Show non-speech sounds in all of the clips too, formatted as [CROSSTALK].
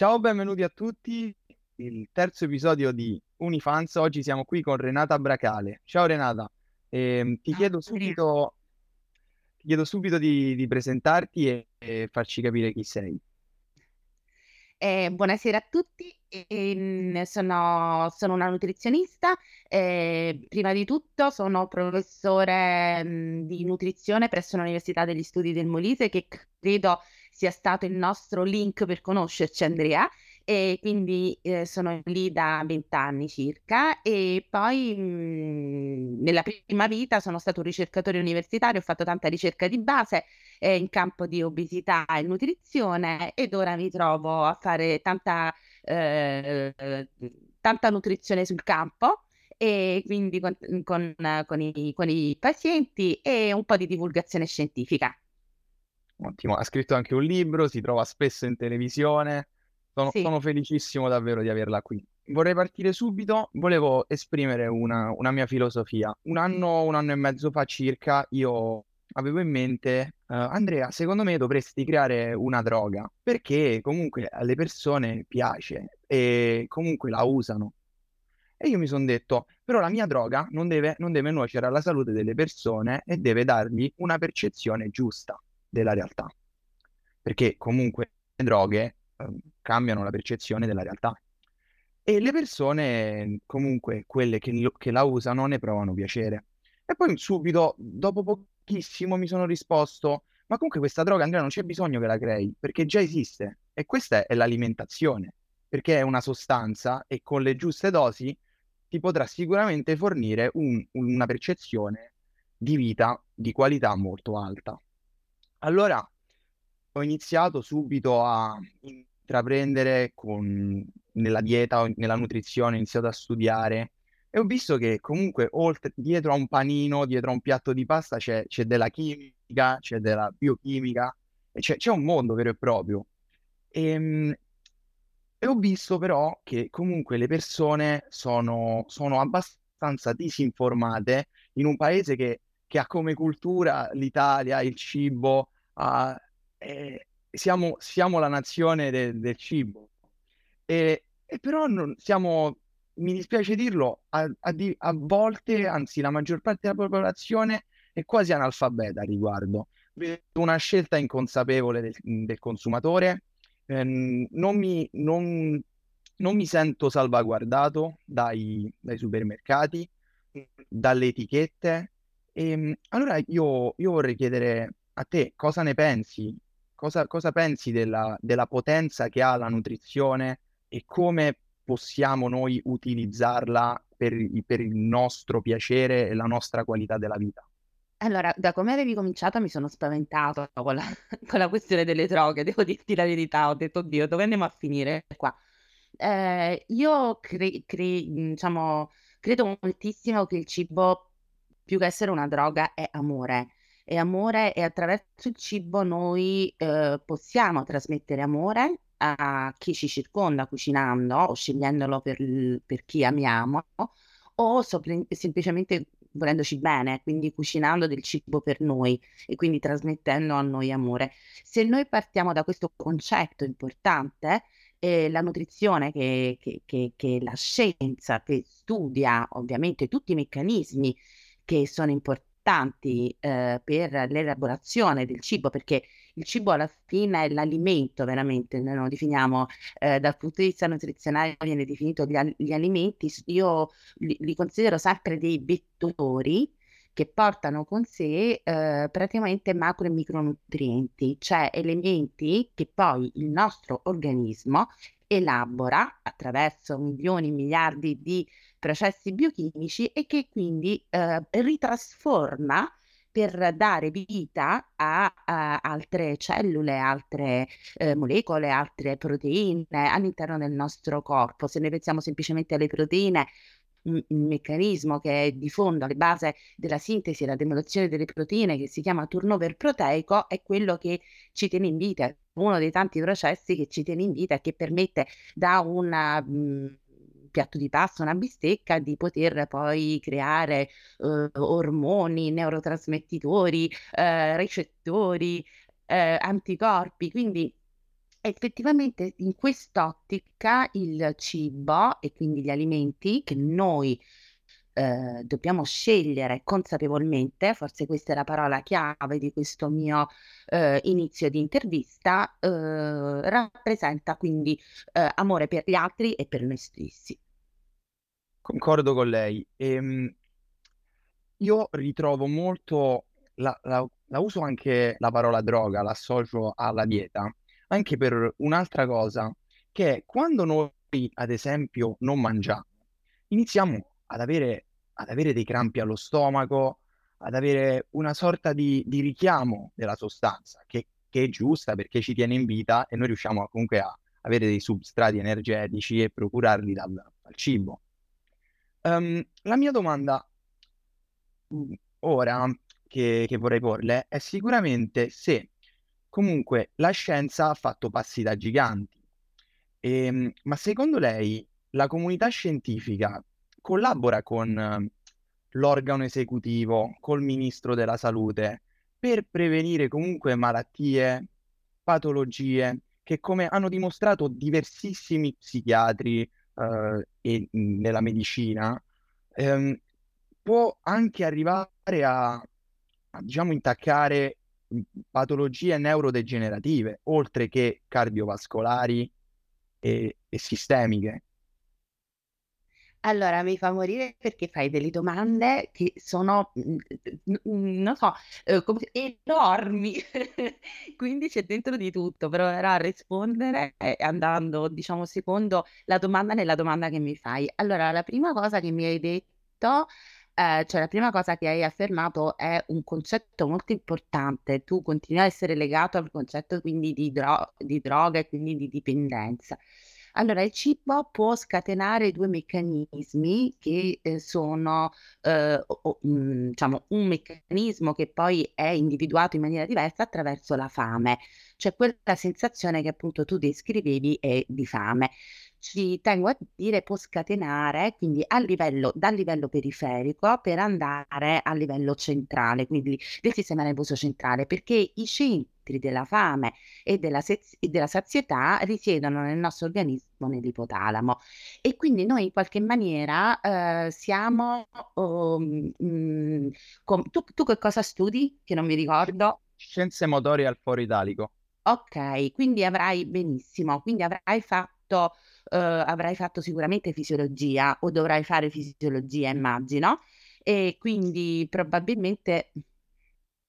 Ciao, benvenuti a tutti. Il terzo episodio di Unifans. Oggi siamo qui con Renata Bracale. Ciao Renata, Ehm, ti chiedo subito, ti chiedo subito di, di presentarti e, e farci capire chi sei. Eh, buonasera a tutti, Ehm, sono, sono una nutrizionista. eh, prima di tutto sono professore mh, di nutrizione presso l'Università degli Studi del Molise, che credo sia stato il nostro link per conoscerci, Andrea. E quindi eh, sono lì da vent'anni circa. E poi mh, nella prima vita sono stato un ricercatore universitario, ho fatto tanta ricerca di base eh, in campo di obesità e nutrizione ed ora mi trovo a fare tanta, eh, tanta nutrizione sul campo e quindi con, con, con, i, con i pazienti e un po' di divulgazione scientifica. Ottimo, ha scritto anche un libro, si trova spesso in televisione. Sono, Sì. sono felicissimo davvero di averla qui. Vorrei partire subito, volevo esprimere una, una mia filosofia. Un anno, un anno e mezzo fa circa, io avevo in mente, eh, Andrea, secondo me dovresti creare una droga, perché comunque alle persone piace e comunque la usano. E io mi sono detto, però la mia droga non deve, non deve nuocere alla salute delle persone e deve dargli una percezione giusta della realtà, perché comunque le droghe eh, cambiano la percezione della realtà e le persone, comunque quelle che, che la usano, ne provano piacere. E poi subito, dopo pochissimo, mi sono risposto, ma comunque questa droga, Andrea, non c'è bisogno che la crei, perché già esiste. E questa è l'alimentazione, perché è una sostanza e con le giuste dosi ti potrà sicuramente fornire un- una percezione di vita di qualità molto alta. Allora ho iniziato subito a intraprendere con, nella dieta, nella nutrizione, ho iniziato a studiare e ho visto che comunque oltre, dietro a un panino, dietro a un piatto di pasta c'è c'è della chimica, c'è della biochimica, e c'è c'è un mondo vero e proprio. Ehm, e ho visto però che comunque le persone sono, sono abbastanza disinformate in un paese che, che ha come cultura l'Italia, il cibo, ha- eh, siamo, siamo la nazione de- del cibo. E, e però siamo, mi dispiace dirlo, a, a di- a volte, anzi la maggior parte della popolazione è quasi analfabeta a riguardo. Una scelta inconsapevole del del consumatore ehm, non mi, non- non mi sento salvaguardato dai, dai supermercati, dalle etichette. E, allora io, io vorrei chiedere a te cosa ne pensi? Cosa, cosa pensi della, della potenza che ha la nutrizione e come possiamo noi utilizzarla per, per il nostro piacere e la nostra qualità della vita? Allora, da come avevi cominciato mi sono spaventato con la, [LAUGHS] con la questione delle droghe, devo dirti la verità, ho detto, oddio, dove andiamo a finire qua? Eh, io cre- cre- diciamo, credo moltissimo che il cibo, più che essere una droga, è amore. È amore e attraverso il cibo noi eh, possiamo trasmettere amore a chi ci circonda cucinando o scegliendolo per, per chi amiamo o sopra- semplicemente volendoci bene, quindi cucinando del cibo per noi e quindi trasmettendo a noi amore. Se noi partiamo da questo concetto importante, eh, la nutrizione che, che, che, che la scienza che studia ovviamente tutti i meccanismi che sono importanti eh, per l'elaborazione del cibo, perché il cibo alla fine è l'alimento veramente, noi lo definiamo eh, dal punto di vista nutrizionale, viene definito gli, al- gli alimenti, io li, li considero sempre dei vettori che portano con sé eh, praticamente macro e micronutrienti, cioè elementi che poi il nostro organismo elabora attraverso milioni, miliardi di processi biochimici e che quindi eh, ritrasforma per dare vita a, a altre cellule, altre eh, molecole, altre proteine all'interno del nostro corpo. Se noi pensiamo semplicemente alle proteine, un meccanismo che è di fondo alle base della sintesi e la demolizione delle proteine, che si chiama turnover proteico, è quello che ci tiene in vita, uno dei tanti processi che ci tiene in vita e che permette da una, mh, piatto di pasta, una bistecca, di poter poi creare eh, ormoni, neurotrasmettitori, eh, recettori, eh, anticorpi. Quindi Effettivamente in quest'ottica il cibo e quindi gli alimenti che noi, ehm, dobbiamo scegliere consapevolmente, forse questa è la parola chiave di questo mio, ehm, inizio di intervista, uhm, rappresenta quindi, ehm, amore per gli altri e per noi stessi. Concordo con lei. Ehm, io ritrovo molto la la la uso anche la parola droga, l'associo alla dieta, anche per un'altra cosa, che è quando noi ad esempio non mangiamo, iniziamo ad avere ad avere dei crampi allo stomaco, ad avere una sorta di di richiamo della sostanza che che è giusta perché ci tiene in vita e noi riusciamo comunque a avere dei substrati energetici e procurarli dal dal cibo. Uhm, la mia domanda mhmm, ora che che vorrei porle è sicuramente se comunque la scienza ha fatto passi da giganti. Ehm, ma secondo lei la comunità scientifica collabora con eh, l'organo esecutivo, col ministro della salute, per prevenire comunque malattie, patologie che come hanno dimostrato diversissimi psichiatri, uhm, e, nella medicina, ehm, può anche arrivare a a diciamo intaccare, patologie neurodegenerative, oltre che cardiovascolari e e sistemiche. Allora, mi fa morire perché fai delle domande che sono, mhmm, n n non so, se enormi. [LAUGHS] Quindi c'è dentro di tutto. Proverò a rispondere, ehm, andando, diciamo, secondo la domanda nella domanda che mi fai. Allora, la prima cosa che mi hai detto ehm, cioè la prima cosa che hai affermato è un concetto molto importante. Tu continui a essere legato al concetto quindi di dro di droga e quindi di dipendenza. Allora, il cibo può scatenare 2 meccanismi che, ehm, sono, uhm, o o mhmm, diciamo un meccanismo che poi è individuato in maniera diversa attraverso la fame, cioè quella sensazione che appunto tu descrivevi è di fame. Ci tengo a dire può scatenare, quindi a livello dal livello periferico per andare a livello centrale, quindi del sistema nervoso centrale, perché i centri della fame e della sez e della sazietà risiedono nel nostro organismo nell'ipotalamo e quindi noi in qualche maniera, ehm, siamo, uhm, mhmm, com tu tu che cosa studi? Che non mi ricordo. scienze motorie al foro italico. Okay, quindi avrai benissimo, quindi avrai fatto uhm, avrai fatto sicuramente fisiologia o dovrai fare fisiologia immagino, e quindi probabilmente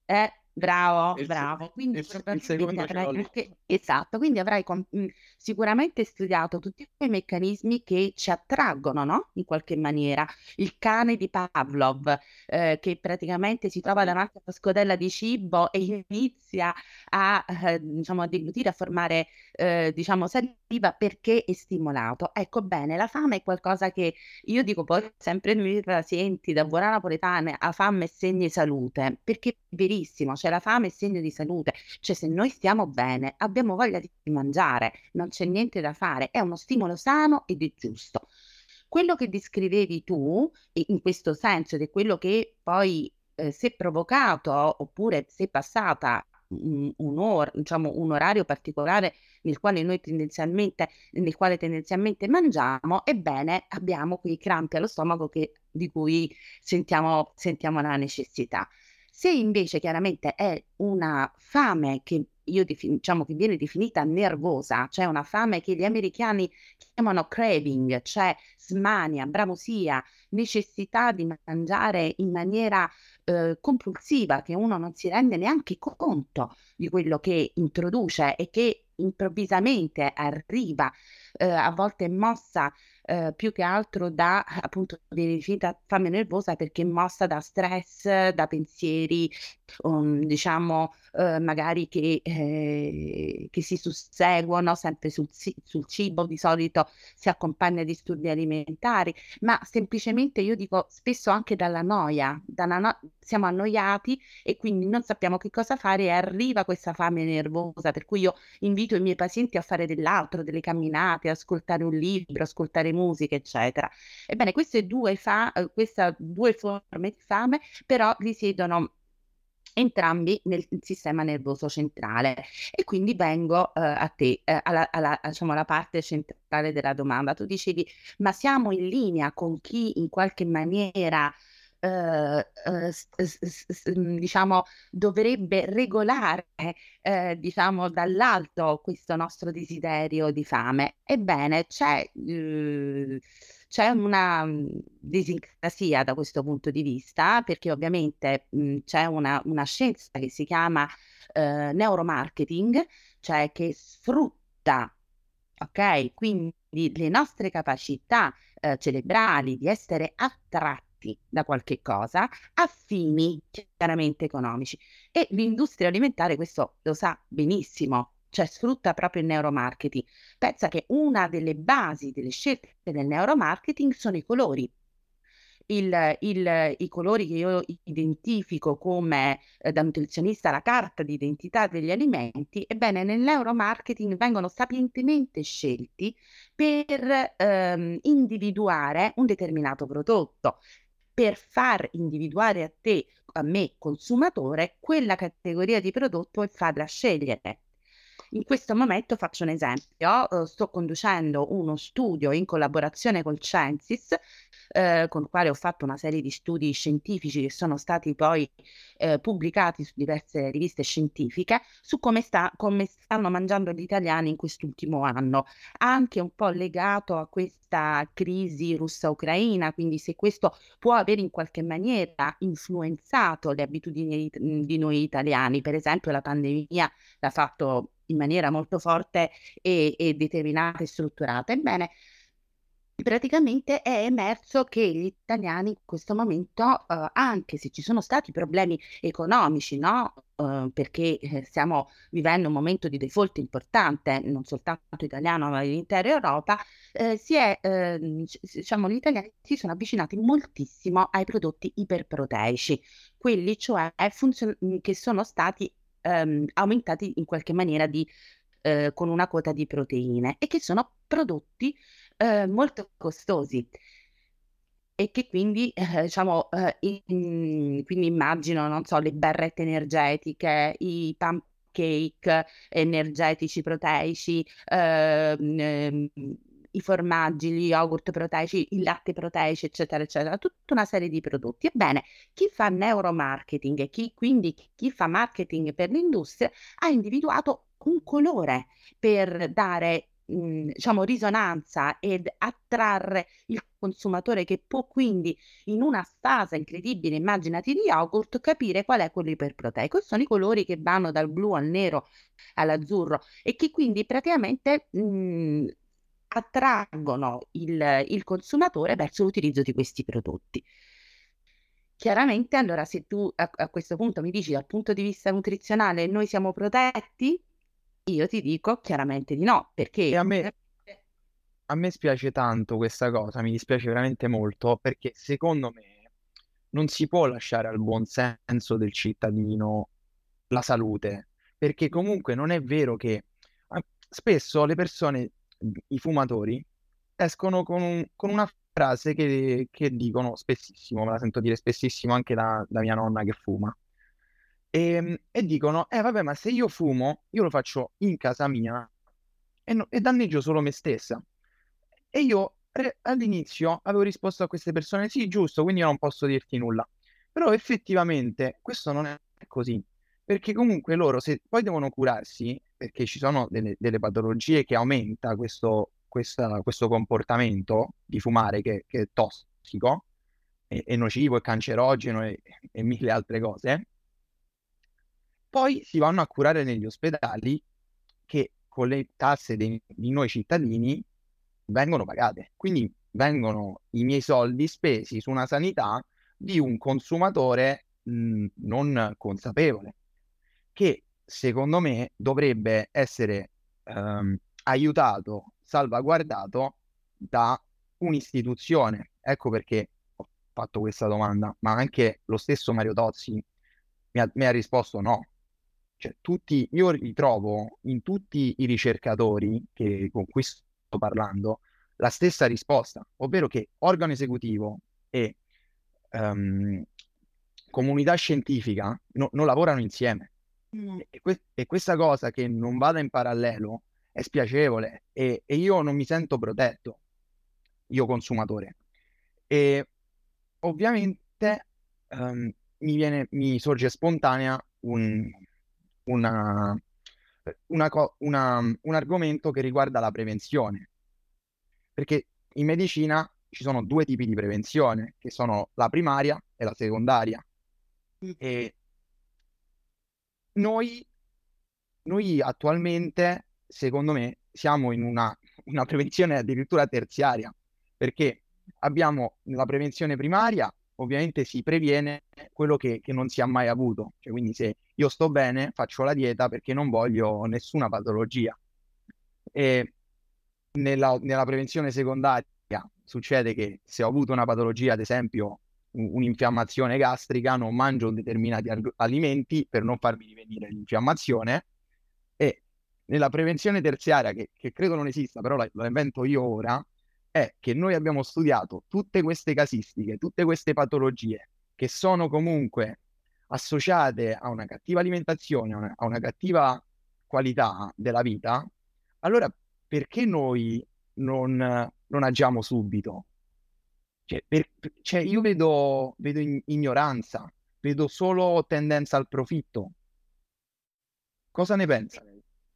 eh, bravo, Il bravo. Quindi il il probabilmente ce avrai anche esatto, quindi avrai com mhmm, sicuramente studiato tutti quei meccanismi che ci attraggono, no, in qualche maniera. Il cane di Pavlov, ehm, che praticamente si trova davanti a una scodella di cibo e inizia a, ehm, diciamo a deglutire, a formare, ehm, diciamo saliva perché è stimolato. Ecco bene, la fame è qualcosa che io dico poi sempre ai miei pazienti da buona napoletana: "A fame e segno salute", perché è verissimo, cioè la fame è segno di salute. Cioè se noi stiamo bene, abbiamo voglia di mangiare, non c'è niente da fare, è uno stimolo sano ed è giusto. Quello che descrivevi tu, in questo senso, ed è quello che poi, ehm, se provocato oppure se passata un un'or diciamo un orario particolare nel quale noi tendenzialmente nel quale tendenzialmente mangiamo, ebbene abbiamo quei crampi allo stomaco che di cui sentiamo sentiamo la necessità. Se invece chiaramente è una fame che io defi diciamo che viene definita nervosa, cioè una fame che gli americani chiamano craving, cioè smania, bramosia, necessità di mangiare in maniera, uhm, compulsiva, che uno non si rende neanche conto di quello che introduce e che improvvisamente arriva, uhm, a volte mossa, uhm, più che altro da appunto definita fame nervosa perché mossa da stress, da pensieri, uhm, diciamo, uhm, magari che ehm, che si susseguono sempre sul sul cibo, di solito si accompagna a disturbi alimentari, ma semplicemente io dico spesso anche dalla noia, dalla no siamo annoiati e quindi non sappiamo che cosa fare e arriva questa fame nervosa, per cui io invito i miei pazienti a fare dell'altro, delle camminate, ascoltare un libro, ascoltare musica, eccetera. Ebbene queste 2 fa uhm, questa 2 forme di fame però risiedono entrambi nel sistema nervoso centrale e quindi vengo eh, a te, eh, alla, alla, diciamo, alla parte centrale della domanda. Tu dicevi, ma siamo in linea con chi in qualche maniera eh, eh, mm, diciamo, dovrebbe regolare, eh, diciamo, dall'alto questo nostro desiderio di fame. Ebbene, c'è, eh, c'è una mm, disincrasia da questo punto di vista, perché ovviamente mh, mm, c'è una, una, scienza che si chiama eh, neuromarketing, cioè che sfrutta, ok, quindi le nostre capacità eh, cerebrali di essere attratti attratti da qualche cosa a fini chiaramente economici. E l'industria alimentare questo lo sa benissimo, cioè sfrutta proprio il neuromarketing. Pensa che una delle basi delle scelte del neuromarketing sono i colori. Il, il, i colori che io identifico come eh, da nutrizionista la carta di identità degli alimenti, ebbene nel neuromarketing vengono sapientemente scelti per ehm, individuare un determinato prodotto per far individuare a te, a me consumatore, quella categoria di prodotto e farla scegliere. In questo momento faccio un esempio, uh, sto conducendo uno studio in collaborazione col Censis eh, con il quale ho fatto una serie di studi scientifici che sono stati poi eh, pubblicati su diverse riviste scientifiche su come, sta, come stanno mangiando gli italiani in quest'ultimo anno, anche un po' legato a questa crisi russa-ucraina, quindi se questo può avere in qualche maniera influenzato le abitudini di, di noi italiani, per esempio la pandemia l'ha fatto in maniera molto forte e, e determinata e strutturata. Ebbene, praticamente è emerso che gli italiani in questo momento, uh, anche se ci sono stati problemi economici, no? Uh, perché eh, stiamo vivendo un momento di default importante, non soltanto italiano, ma dell'intera Europa, eh, si è, eh, diciamo, gli italiani si sono avvicinati moltissimo ai prodotti iperproteici, quelli cioè funzion- che sono stati ehm, aumentati in qualche maniera di, eh, con una quota di proteine e che sono prodotti eh, molto costosi. E che quindi, [LAUGHS] eh, diciamo, eh, in, quindi immagino, non so, le barrette energetiche, i pancake energetici proteici, ehm, ehm, i formaggi, gli yogurt proteici, il latte proteici, eccetera, eccetera, tutta una serie di prodotti. Ebbene, chi fa neuromarketing e chi quindi chi fa marketing per l'industria ha individuato un colore per dare Mhmm, diciamo risonanza ed attrarre il consumatore che può quindi in una stasa incredibile, immaginati di yogurt, capire qual è quello iperproteico. E sono i colori che vanno dal blu al nero all'azzurro e che quindi praticamente mh, mhmm, attraggono il, il consumatore verso l'utilizzo di questi prodotti. Chiaramente, allora, se tu a, a questo punto mi dici dal punto di vista nutrizionale noi siamo protetti, io ti dico chiaramente di no, perché a me, a me spiace tanto questa cosa, mi dispiace veramente molto, perché secondo me non si può lasciare al buon senso del cittadino la salute, perché comunque non è vero che spesso le persone, i fumatori, escono con, con una frase che, che dicono spessissimo, me la sento dire spessissimo anche da, da mia nonna che fuma. E, ehm, e dicono, eh vabbè, ma se io fumo, io lo faccio in casa mia e, no- e danneggio solo me stessa. E io re- all'inizio avevo risposto a queste persone, sì, giusto, quindi io non posso dirti nulla. Però effettivamente questo non è così, perché comunque loro se poi devono curarsi, perché ci sono delle, delle patologie che aumenta questo, questa- questo comportamento di fumare che, che è tossico, e, e nocivo, e cancerogeno e, e mille altre cose, poi si vanno a curare negli ospedali che con le tasse dei, di noi cittadini vengono pagate. Quindi vengono i miei soldi spesi su una sanità di un consumatore mh, non consapevole, che secondo me dovrebbe essere ehm, aiutato, salvaguardato da un'istituzione. Ecco perché ho fatto questa domanda, ma anche lo stesso Mario Tozzi mi ha, mi ha risposto no, cioè, tutti, io ritrovo in tutti i ricercatori che, con cui sto parlando la stessa risposta, ovvero che organo esecutivo e um, comunità scientifica no, non lavorano insieme. Mm. E, que- e, questa cosa che non vada in parallelo è spiacevole e, e io non mi sento protetto, io consumatore. E ovviamente um, mi, viene, mi sorge spontanea un, una, una, una, un argomento che riguarda la prevenzione. Perché in medicina ci sono due tipi di prevenzione, che sono la primaria e la secondaria. Mm. E noi, noi attualmente, secondo me, siamo in una, una prevenzione addirittura terziaria, perché abbiamo la prevenzione primaria, ovviamente si previene quello che, che, non si ha mai avuto. Cioè, quindi se io sto bene, faccio la dieta perché non voglio nessuna patologia. E nella, nella prevenzione secondaria succede che se ho avuto una patologia, ad esempio un'infiammazione gastrica, non mangio determinati alimenti per non farmi rivenire l'infiammazione e nella prevenzione terziaria, che, che credo non esista, però la, la invento io ora, è che noi abbiamo studiato tutte queste casistiche, tutte queste patologie che sono comunque associate a una cattiva alimentazione, a una, a una cattiva qualità della vita, allora perché noi non, non agiamo subito? Cioè, per, cioè io vedo, vedo ignoranza, vedo solo tendenza al profitto. Cosa ne pensa?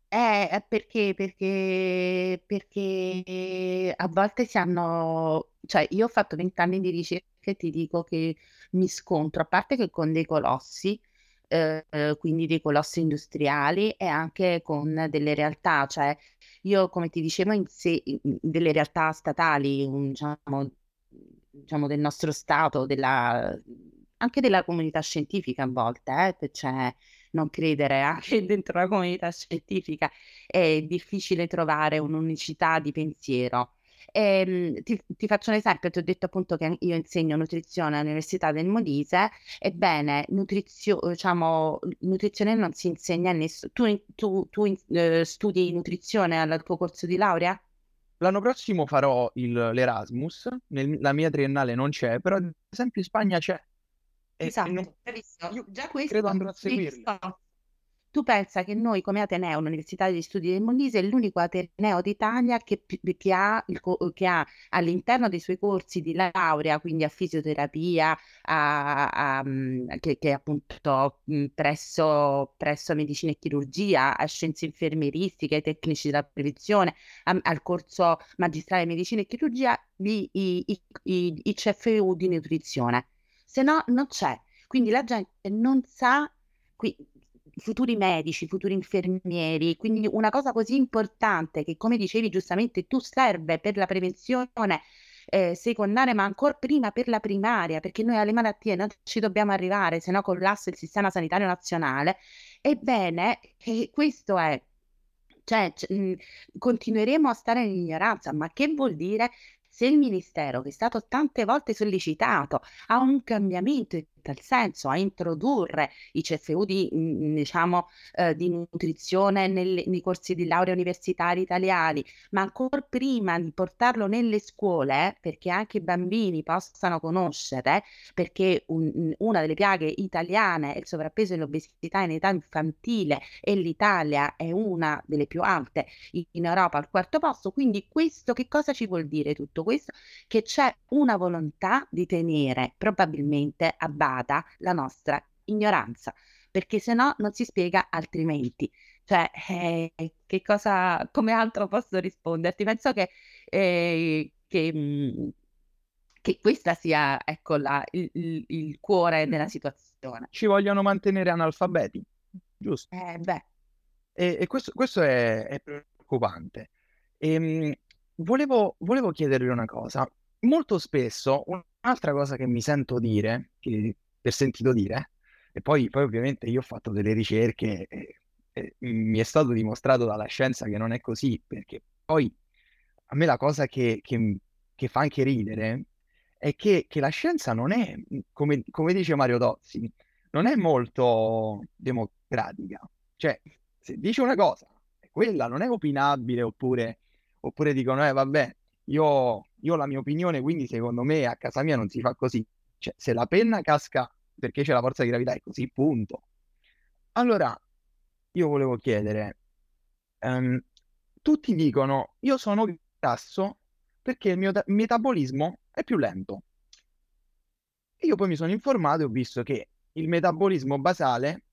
Eh, perché, perché, perché a volte si hanno, cioè io ho fatto vent'anni di ricerca e ti dico che mi scontro, a parte che con dei colossi, eh, quindi dei colossi industriali e anche con delle realtà, cioè io come ti dicevo in sé, delle realtà statali, diciamo, diciamo del nostro Stato, della, anche della comunità scientifica a volte, eh, cioè non credere anche [LAUGHS] dentro la comunità scientifica è difficile trovare un'unicità di pensiero. E, ehm, ti, ti, faccio un esempio, ti ho detto appunto che io insegno nutrizione all'Università del Molise, ebbene, nutrizio, diciamo, nutrizione non si insegna a nessuno. Tu, tu, tu eh, studi nutrizione al tuo corso di laurea? L'anno prossimo farò il, l'Erasmus, nel, la mia triennale non c'è, però ad esempio in Spagna c'è. E, esatto, non, io Già questo, credo andrò a seguirli. Tu pensa che noi come Ateneo, l'Università degli Studi del Molise, è l'unico Ateneo d'Italia che, che, ha che, ha all'interno dei suoi corsi di laurea, quindi a fisioterapia, a, a, mm, che, che appunto mm, presso, presso medicina e chirurgia, a scienze infermieristiche, ai tecnici della prevenzione, a, al corso magistrale medicina e chirurgia, i, i, i, i CFU di nutrizione. Se no non c'è. Quindi la gente non sa... Qui, futuri medici, futuri infermieri, quindi una cosa così importante che come dicevi giustamente tu serve per la prevenzione eh, secondaria, ma ancora prima per la primaria, perché noi alle malattie non ci dobbiamo arrivare, se no collassa il sistema sanitario nazionale. Ebbene, eh, questo è cioè, c- continueremo a stare in ignoranza, ma che vuol dire se il Ministero, che è stato tante volte sollecitato, ha un cambiamento in tal senso, a introdurre i CFU di, mm, diciamo, eh, di nutrizione nelle, nei corsi di laurea universitari italiani, ma ancora prima di portarlo nelle scuole, perché anche i bambini possano conoscere, perché un, una delle piaghe italiane è il sovrappeso e l'obesità in età infantile e l'Italia è una delle più alte in Europa al quarto posto, quindi questo che cosa ci vuol dire tutto questo? Che c'è una volontà di tenere probabilmente a bada la nostra ignoranza, perché se no non si spiega altrimenti. Cioè, eh, che cosa, come altro posso risponderti? Penso che, eh, che, mh, che, questa sia, ecco, la, il, il, cuore della situazione. Ci vogliono mantenere analfabeti, giusto? Eh. E, e questo, questo è, è preoccupante. E, ehm, Volevo, volevo chiedervi una cosa. Molto spesso, un'altra cosa che mi sento dire, che per sentito dire, e poi, poi ovviamente io ho fatto delle ricerche e, e mi è stato dimostrato dalla scienza che non è così, perché poi a me la cosa che, che, che fa anche ridere è che, che la scienza non è, come, come dice Mario Tozzi, non è molto democratica. Cioè, se dice una cosa, quella non è opinabile oppure oppure dicono, eh vabbè, io, io ho la mia opinione, quindi secondo me a casa mia non si fa così. Cioè, se la penna casca perché c'è la forza di gravità, è così, punto. Allora, io volevo chiedere, um, tutti dicono, io sono grasso perché il mio metabolismo è più lento. E io poi mi sono informato e ho visto che il metabolismo basale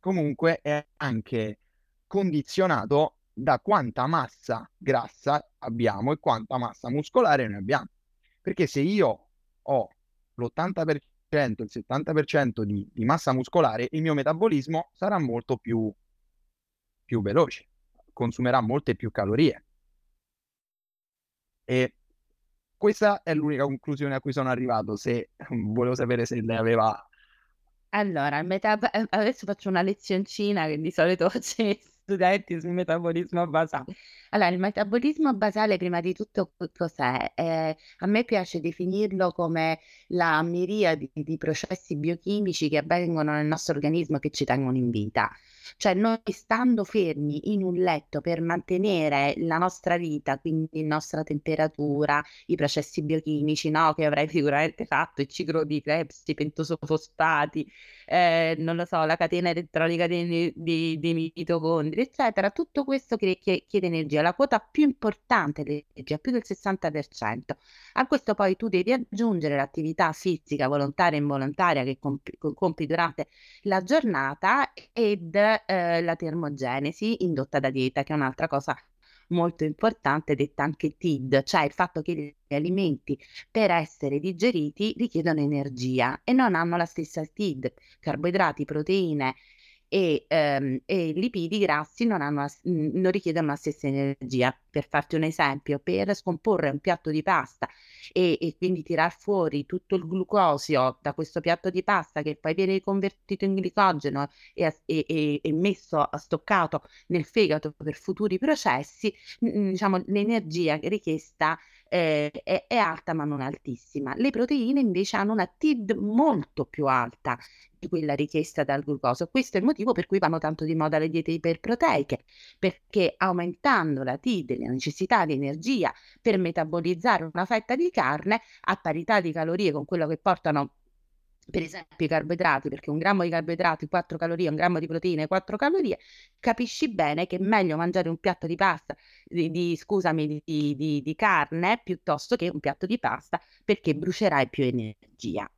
comunque è anche condizionato da quanta massa grassa abbiamo e quanta massa muscolare noi abbiamo. Perché se io ho l'80%, il 70% di, di massa muscolare, il mio metabolismo sarà molto più, più veloce, consumerà molte più calorie. E questa è l'unica conclusione a cui sono arrivato. Se volevo sapere se lei aveva. Allora, metab- eh, adesso faccio una lezioncina che di solito [LAUGHS] faccio studenti sul metabolismo basale. Allora, il metabolismo basale, prima di tutto, cos'è? Eh, a me piace definirlo come la miriade di processi biochimici che avvengono nel nostro organismo e che ci tengono in vita. Cioè noi stando fermi in un letto per mantenere la nostra vita, quindi la nostra temperatura, i processi biochimici, no? Che avrei sicuramente fatto, il ciclo di Krebs, i pentosofosfati, eh, non lo so, la catena elettronica dei, dei, dei mitocondri, eccetera. Tutto questo chiede, chiede energia. La quota più importante dell'energia, più del 60%. A questo poi tu devi aggiungere l'attività fisica volontaria e involontaria che compi, compi durante la giornata ed eh, la termogenesi indotta da dieta, che è un'altra cosa molto importante, detta anche TID, cioè il fatto che gli alimenti per essere digeriti richiedono energia e non hanno la stessa TID, carboidrati, proteine e, ehm, e lipidi grassi non, hanno, non richiedono la stessa energia. Per farti un esempio, per scomporre un piatto di pasta e, e quindi tirar fuori tutto il glucosio da questo piatto di pasta che poi viene convertito in glicogeno e, e, e messo stoccato nel fegato per futuri processi, diciamo l'energia richiesta eh, è, è, alta ma non altissima. Le proteine invece hanno una TID molto più alta di quella richiesta dal glucosio. Questo è il motivo per cui vanno tanto di moda le diete iperproteiche, perché aumentando la TID la necessità di energia per metabolizzare una fetta di carne a parità di calorie con quello che portano per esempio i carboidrati, perché un grammo di carboidrati 4 calorie, un grammo di proteine 4 calorie, capisci bene che è meglio mangiare un piatto di pasta, di, di scusami, di, di, di carne piuttosto che un piatto di pasta perché brucerai più energia.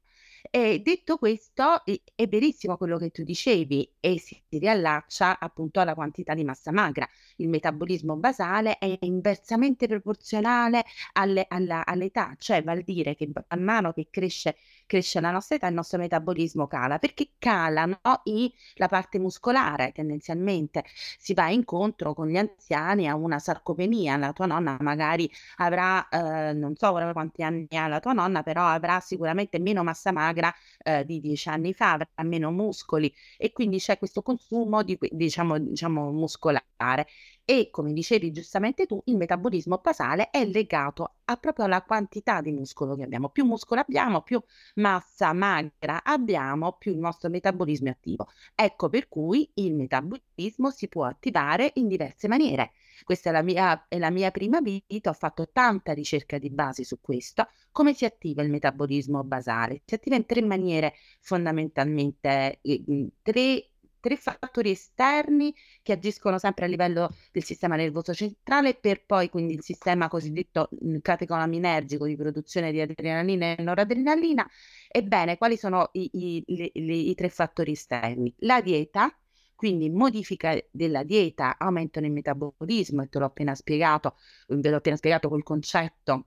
E detto questo, è verissimo quello che tu dicevi e si riallaccia appunto alla quantità di massa magra. Il metabolismo basale è inversamente proporzionale alle, alla, all'età, cioè vuol dire che man mano che cresce, cresce la nostra età il nostro metabolismo cala, perché cala no? I, la parte muscolare tendenzialmente. Si va incontro con gli anziani a una sarcopenia, la tua nonna magari avrà, eh, non so quanti anni ha la tua nonna, però avrà sicuramente meno massa magra eh, di dieci anni fa, avrà meno muscoli e quindi c'è questo consumo di, diciamo, diciamo muscolare. E come dicevi giustamente tu, il metabolismo basale è legato a proprio alla quantità di muscolo che abbiamo. Più muscolo abbiamo, più massa magra abbiamo, più il nostro metabolismo è attivo. Ecco per cui il metabolismo si può attivare in diverse maniere. Questa è la mia, è la mia prima vita, ho fatto tanta ricerca di base su questo. Come si attiva il metabolismo basale? Si attiva in tre maniere fondamentalmente, eh, tre tre fattori esterni che agiscono sempre a livello del sistema nervoso centrale per poi quindi il sistema cosiddetto catecolaminergico di produzione di adrenalina e noradrenalina. Ebbene, quali sono i, i, i, i tre fattori esterni? La dieta, quindi modifica della dieta aumentano il metabolismo e te l'ho appena spiegato, ve l'ho appena spiegato col concetto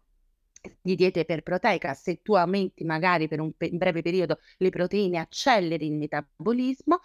di dieta iperproteica, se tu aumenti magari per un pe- breve periodo le proteine, acceleri il metabolismo.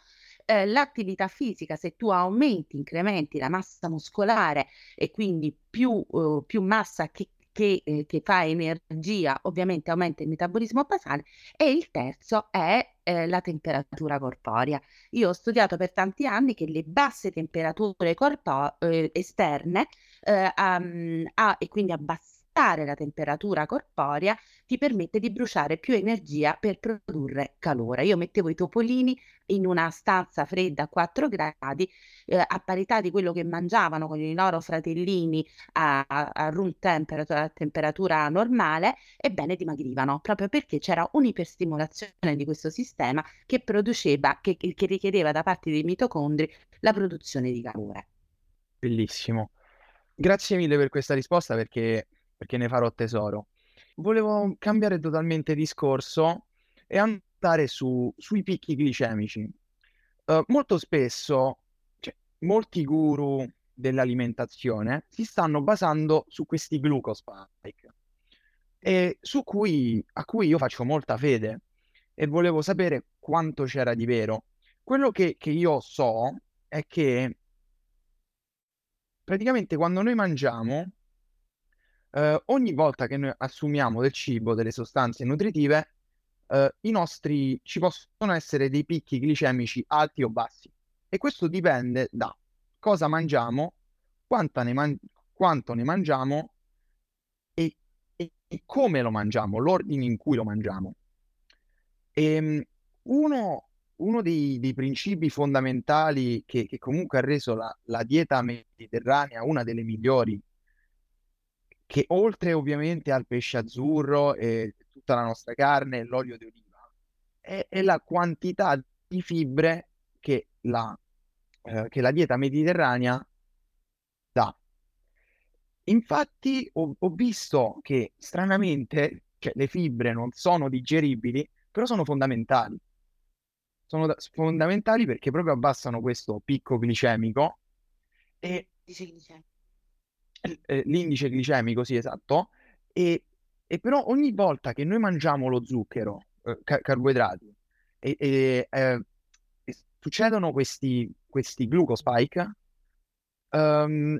Eh, l'attività fisica, se tu aumenti, incrementi la massa muscolare e quindi più, uh, più massa che che, eh, che, fa energia, ovviamente aumenta il metabolismo basale, e il terzo è eh, la temperatura corporea. Io ho studiato per tanti anni che le basse temperature corpo- eh, esterne um, a, e quindi a abbassare la temperatura corporea ti permette di bruciare più energia per produrre calore. Io mettevo i topolini in una stanza fredda a 4 gradi, eh, a parità di quello che mangiavano con i loro fratellini a, a, room temperature, a temperatura normale, ebbene dimagrivano, proprio perché c'era un'iperstimolazione di questo sistema che produceva, che, che richiedeva da parte dei mitocondri la produzione di calore. Bellissimo. Grazie mille per questa risposta perché, perché ne farò tesoro. Volevo cambiare totalmente discorso e andare su, sui picchi glicemici. Uh, molto spesso, cioè, molti guru dell'alimentazione si stanno basando su questi glucospike e su cui, a cui io faccio molta fede e volevo sapere quanto c'era di vero. Quello che, che io so è che praticamente quando noi mangiamo, eh, ogni volta che noi assumiamo del cibo, delle sostanze nutritive, eh, nostri ci possono essere dei picchi glicemici alti o bassi. E questo dipende da cosa mangiamo, ne man- quanto ne mangiamo e, e, e, come lo mangiamo, l'ordine in cui lo mangiamo. E, ehm, uno uno dei, dei principi fondamentali che, che, comunque ha reso la, la dieta mediterranea una delle migliori, che oltre ovviamente al pesce azzurro e tutta la nostra carne e l'olio di oliva, è, è la quantità di fibre che la, eh, che la dieta mediterranea dà. Infatti ho, ho visto che stranamente cioè, le fibre non sono digeribili, però sono fondamentali sono da- fondamentali perché proprio abbassano questo picco glicemico e eh, l'indice glicemico, sì, esatto. E, e però ogni volta che noi mangiamo lo zucchero, eh, ca- carboidrati, e, e, eh, succedono questi, questi glucospike, um,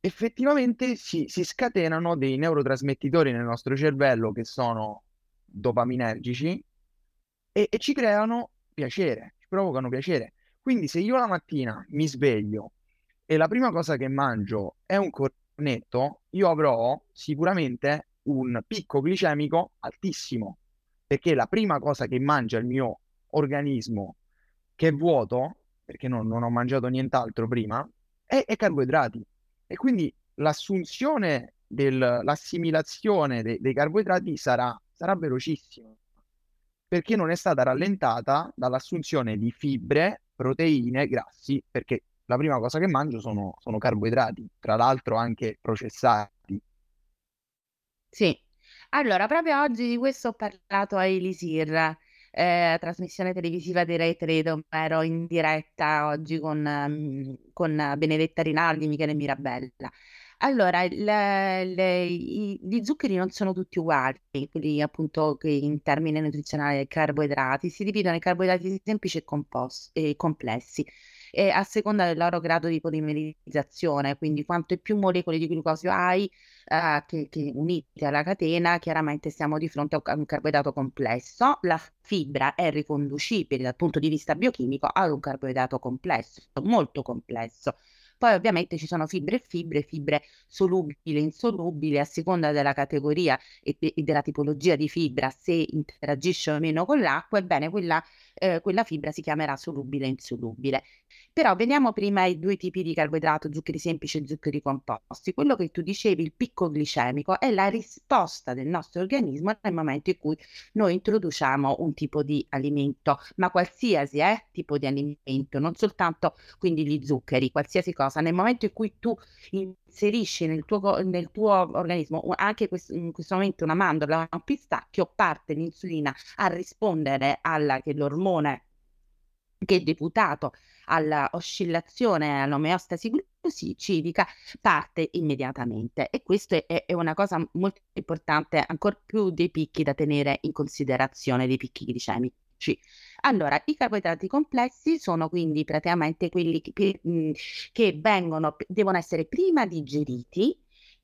effettivamente si, si scatenano dei neurotrasmettitori nel nostro cervello che sono dopaminergici e, e ci creano piacere, ci provocano piacere. Quindi se io la mattina mi sveglio e la prima cosa che mangio è un cornetto, io avrò sicuramente un picco glicemico altissimo, perché la prima cosa che mangia il mio organismo, che è vuoto, perché non, non ho mangiato nient'altro prima, è, è carboidrati. E quindi l'assunzione, del, l'assimilazione de, dei carboidrati sarà, sarà velocissima perché non è stata rallentata dall'assunzione di fibre, proteine, grassi, perché la prima cosa che mangio sono, sono carboidrati, tra l'altro anche processati. Sì, allora proprio oggi di questo ho parlato a Elisir, eh, trasmissione televisiva di Rai 3 dove ero in diretta oggi con, um, con Benedetta Rinaldi, Michele Mirabella. Allora, le le i gli zuccheri non sono tutti uguali, quelli appunto che in termine nutrizionale carboidrati, si dividono in carboidrati semplici e compos e complessi, e a seconda del loro grado di polimerizzazione, quindi quante più molecole di glucosio hai, ehm, che che unite alla catena, chiaramente siamo di fronte a un carboidrato complesso. La fibra è riconducibile dal punto di vista biochimico ad un carboidrato complesso, molto complesso. Poi ovviamente ci sono fibre e fibre, fibre solubili e insolubili a seconda della categoria e, e della tipologia di fibra, se interagisce o meno con l'acqua, ebbene quella, eh, quella fibra si chiamerà solubile e insolubile. Però veniamo prima ai due tipi di carboidrato, zuccheri semplici e zuccheri composti. Quello che tu dicevi, il picco glicemico, è la risposta del nostro organismo nel momento in cui noi introduciamo un tipo di alimento, ma qualsiasi eh, tipo di alimento, non soltanto quindi gli zuccheri, qualsiasi cosa. Nel momento in cui tu inserisci nel tuo, nel tuo organismo anche questo, in questo momento una mandorla, un pistacchio, parte l'insulina a rispondere alla che l'ormone che è deputato all'oscillazione, all'omeostasi glucosidica, parte immediatamente. E questa è, è una cosa molto importante, ancora più dei picchi da tenere in considerazione, dei picchi glicemici. Allora, i carboidrati complessi sono quindi praticamente quelli che, che vengono, devono essere prima digeriti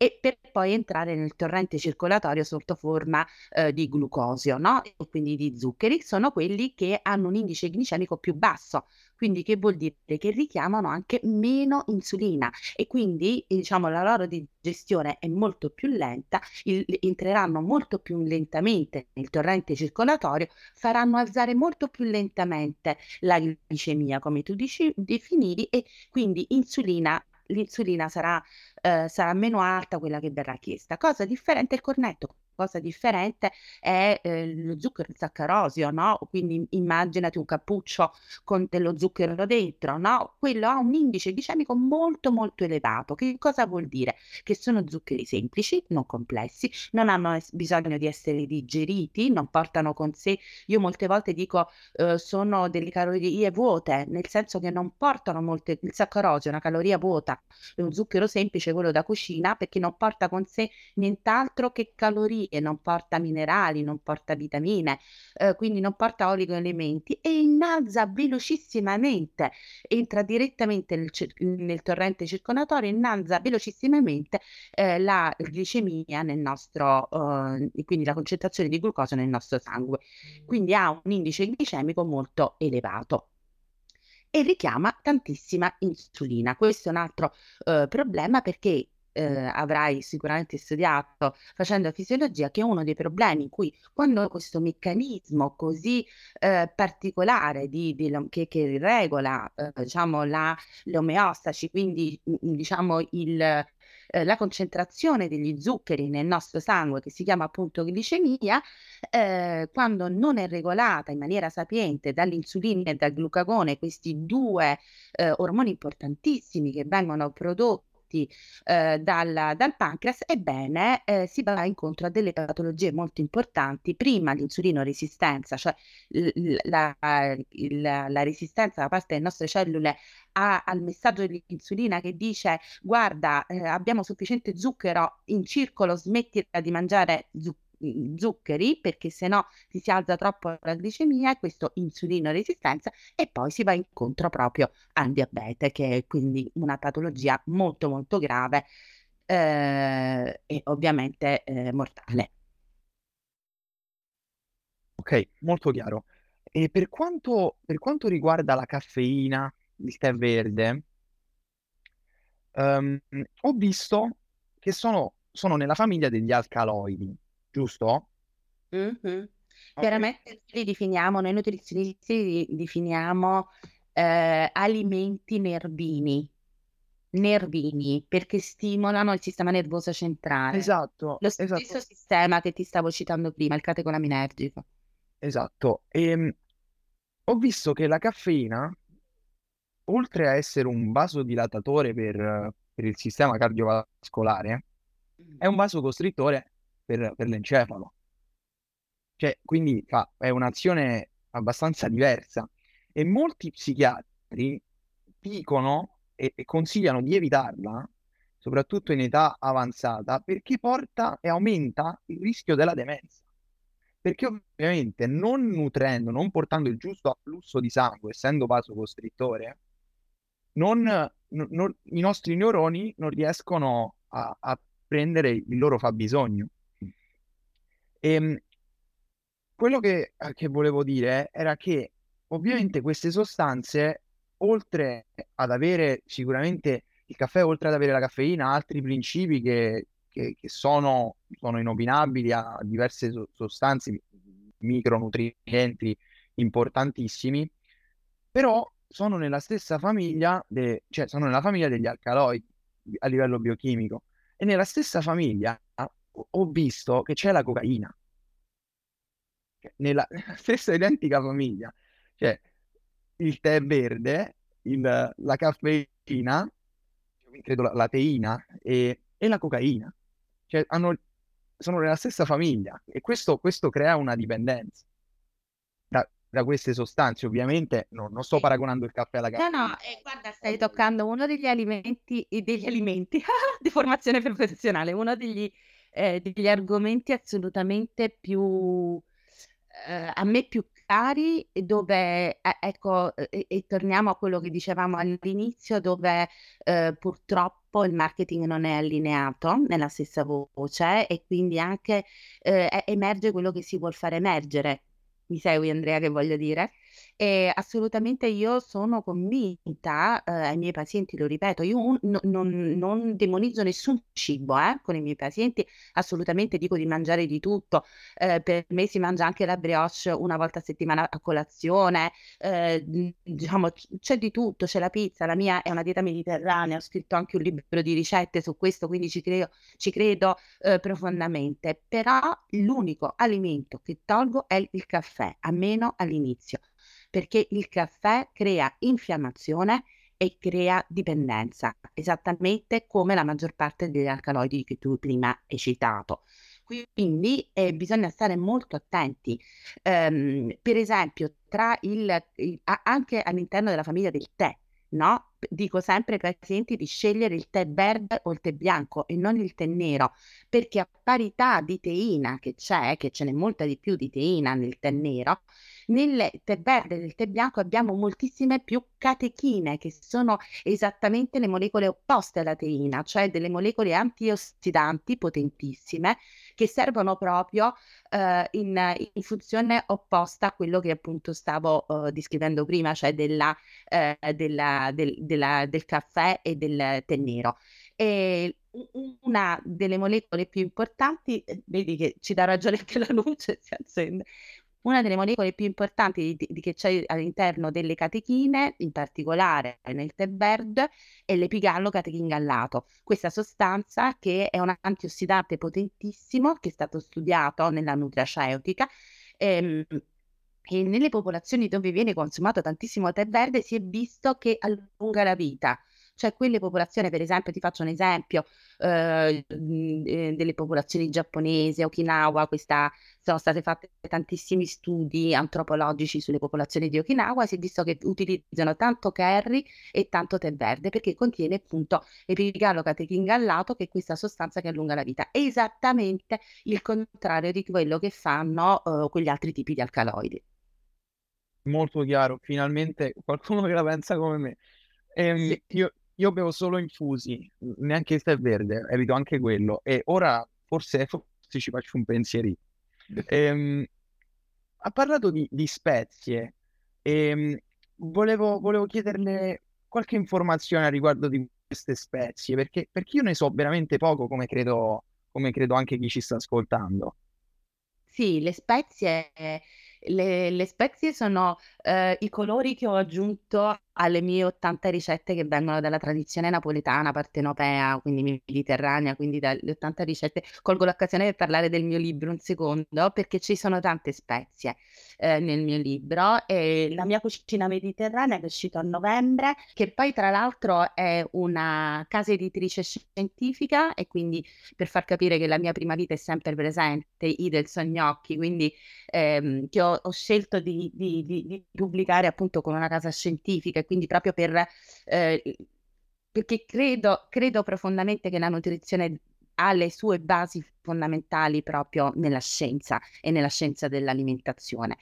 e per poi entrare nel torrente circolatorio sotto forma eh, di glucosio, no? E quindi di zuccheri, sono quelli che hanno un indice glicemico più basso. Quindi che vuol dire? Che richiamano anche meno insulina e quindi diciamo la loro digestione è molto più lenta, il, entreranno molto più lentamente nel torrente circolatorio, faranno alzare molto più lentamente la glicemia, come tu dici, definivi, e quindi insulina l'insulina sarà, eh, sarà meno alta quella che verrà chiesta. Cosa differente il cornetto cosa differente è eh, lo zucchero, il saccarosio, no? Quindi immaginati un cappuccio con dello zucchero dentro, no? Quello ha un indice glicemico molto molto elevato. Che cosa vuol dire? Che sono zuccheri semplici, non complessi, non hanno es- bisogno di essere digeriti, non portano con sé, io molte volte dico eh, sono delle calorie vuote, nel senso che non portano molte, il saccarosio è una caloria vuota, è un zucchero semplice, quello da cucina, perché non porta con sé nient'altro che calorie e non porta minerali, non porta vitamine, eh, quindi non porta oligoelementi e innalza velocissimamente, entra direttamente nel, nel torrente circolatorio, innalza velocissimamente eh, la glicemia nel nostro, eh, quindi la concentrazione di glucosio nel nostro sangue. Quindi ha un indice glicemico molto elevato e richiama tantissima insulina. Questo è un altro eh, problema perché eh, avrai sicuramente studiato facendo fisiologia, che è uno dei problemi in cui quando questo meccanismo così eh, particolare di, di, che, che, regola eh, diciamo la, l'omeostasi, quindi diciamo il, eh, la concentrazione degli zuccheri nel nostro sangue, che si chiama appunto glicemia, eh, quando non è regolata in maniera sapiente dall'insulina e dal glucagone, questi due eh, ormoni importantissimi che vengono prodotti prodotti eh, dal, dal, pancreas, ebbene eh, si va incontro a delle patologie molto importanti. Prima l'insulinoresistenza, cioè l- la, la, la, resistenza da parte delle nostre cellule a, al messaggio dell'insulina che dice guarda eh, abbiamo sufficiente zucchero in circolo, smettila di mangiare zucchero zuccheri perché se no ti si alza troppo la glicemia e questo insulino resistenza e poi si va incontro proprio al diabete che è quindi una patologia molto molto grave eh, e ovviamente eh, mortale. Ok, molto chiaro. E per quanto, per quanto riguarda la caffeina, il tè verde, um, ho visto che sono, sono nella famiglia degli alcaloidi giusto? Mh-mh. Ok. Chiaramente li definiamo noi nutrizionisti li definiamo, ehm, alimenti nervini. Nervini, perché stimolano il sistema nervoso centrale. Esatto, Lo stesso esatto, sistema che ti stavo citando prima, il catecholaminergico. esatto. Ehm, ho visto che la caffeina, oltre a essere un vasodilatatore per, per il sistema cardiovascolare, è un vasocostrittore per, per l'encefalo. Cioè, quindi fa, è un'azione abbastanza diversa. E molti psichiatri dicono e, e consigliano di evitarla, soprattutto in età avanzata, perché porta e aumenta il rischio della demenza. Perché ovviamente non nutrendo, non portando il giusto afflusso di sangue, essendo vasocostrittore, non, non, i nostri neuroni non riescono a, a prendere il loro fabbisogno. E ehm, quello che, che volevo dire era che ovviamente queste sostanze, oltre ad avere sicuramente il caffè, oltre ad avere la caffeina, altri principi che, che, che sono, sono inopinabili a diverse sostanze, micronutrienti importantissimi, però sono nella stessa famiglia, de, cioè sono nella famiglia degli alcaloidi a livello biochimico. E nella stessa famiglia ho visto che c'è la cocaina nella, [LAUGHS] stessa identica famiglia. Cioè, il tè verde, il, la caffeina, credo la, la teina e, e, la cocaina. Cioè, hanno, sono nella stessa famiglia e questo, questo crea una dipendenza da, da queste sostanze. Ovviamente no, non sto paragonando il caffè alla caffeina. No, no, eh, guarda, stai toccando uno degli alimenti, degli alimenti [LAUGHS] di formazione professionale, uno degli, eh, degli argomenti assolutamente più eh, a me più cari dove, eh, ecco, e, e torniamo a quello che dicevamo all'inizio, dove eh, purtroppo il marketing non è allineato nella stessa voce e quindi anche eh, emerge quello che si vuol fare emergere. Mi segui Andrea che voglio dire? E assolutamente io sono convinta, eh, ai miei pazienti lo ripeto, io un- no- non, non demonizzo nessun cibo eh, con i miei pazienti, assolutamente dico di mangiare di tutto, eh, per me si mangia anche la brioche una volta a settimana a colazione, eh, diciamo c'è di tutto, c'è la pizza, la mia è una dieta mediterranea, ho scritto anche un libro di ricette su questo, quindi ci credo, ci credo eh, profondamente, però l'unico alimento che tolgo è il caffè, almeno all'inizio perché il caffè crea infiammazione e crea dipendenza, esattamente come la maggior parte degli alcaloidi che tu prima hai citato. Quindi eh, bisogna stare molto attenti. Um, per esempio, il, il, anche all'interno della famiglia del tè, no? Dico sempre ai pazienti di scegliere il tè verde o il tè bianco e non il tè nero, perché a parità di teina che c'è, che ce n'è molta di più di teina nel tè nero, nel tè verde e nel tè bianco abbiamo moltissime più catechine, che sono esattamente le molecole opposte alla teina, cioè delle molecole antiossidanti potentissime che servono proprio uh, in, in, funzione opposta a quello che appunto stavo uh, descrivendo prima, cioè della, uh, della, del, della, del caffè e del tè nero. E una delle molecole più importanti, vedi che ci dà ragione anche la luce, si accende, una delle molecole più importanti di, di che c'è all'interno delle catechine, in particolare nel tè verde, è l'epigallo catechingallato. Questa sostanza che è un antiossidante potentissimo che è stato studiato nella nutraceutica ehm, e nelle popolazioni dove viene consumato tantissimo tè verde si è visto che allunga la vita cioè quelle popolazioni, per esempio, ti faccio un esempio eh, eh, delle popolazioni giapponesi, Okinawa, questa, sono state fatte tantissimi studi antropologici sulle popolazioni di Okinawa, si è visto che utilizzano tanto curry e tanto tè verde perché contiene appunto epigallo catechingallato che è questa sostanza che allunga la vita, esattamente il contrario di quello che fanno eh, quegli altri tipi di alcaloidi. Molto chiaro, finalmente qualcuno che la pensa come me. Ehm, sì. io, io bevo solo infusi, neanche il tè verde, evito anche quello. E ora forse, [LAUGHS] forse ci faccio un pensierino. Ehm, ha parlato di, di spezie e ehm, volevo, volevo chiederle qualche informazione a riguardo di queste spezie, perché, perché io ne so veramente poco, come credo, come credo anche chi ci sta ascoltando. Sì, le spezie, le, le spezie sono eh, i colori che ho aggiunto alle mie 80 ricette che vengono dalla tradizione napoletana, partenopea, quindi mediterranea, quindi dalle 80 ricette. Colgo l'occasione per parlare del mio libro un secondo, perché ci sono tante spezie eh, nel mio libro. E la mia cucina mediterranea che è uscito a novembre, che poi tra l'altro è una casa editrice scientifica e quindi per far capire che la mia prima vita è sempre presente, i del Sognocchi, quindi ehm, che ho, ho scelto di, di, di, di pubblicare appunto con una casa scientifica quindi proprio per, eh, perché credo, credo profondamente che la nutrizione ha le sue basi fondamentali proprio nella scienza e nella scienza dell'alimentazione.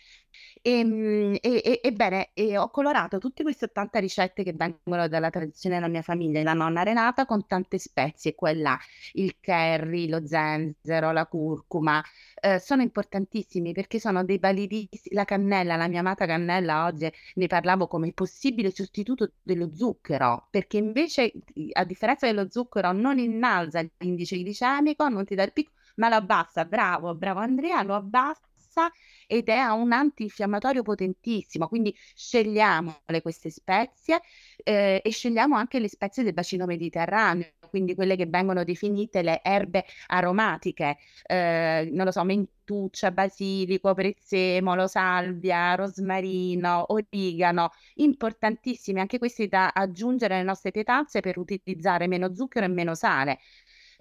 Ehm, e, e, ebbene, e ho colorato tutte queste 80 ricette che vengono dalla tradizione della mia famiglia, la nonna Renata, con tante spezie, quella, il curry, lo zenzero, la curcuma, eh, sono importantissimi perché sono dei validissimi, la cannella, la mia amata cannella oggi ne parlavo come possibile sostituto dello zucchero, perché invece, a differenza dello zucchero, non innalza l'indice glicemico, non ti dà il picco, ma lo abbassa, bravo, bravo Andrea, lo abbassa ed è un antinfiammatorio potentissimo, quindi scegliamo queste spezie eh, e scegliamo anche le spezie del bacino mediterraneo, quindi quelle che vengono definite le erbe aromatiche, eh, non lo so, mentuccia, basilico, prezzemolo, salvia, rosmarino, origano, importantissimi anche questi da aggiungere alle nostre pietanze per utilizzare meno zucchero e meno sale.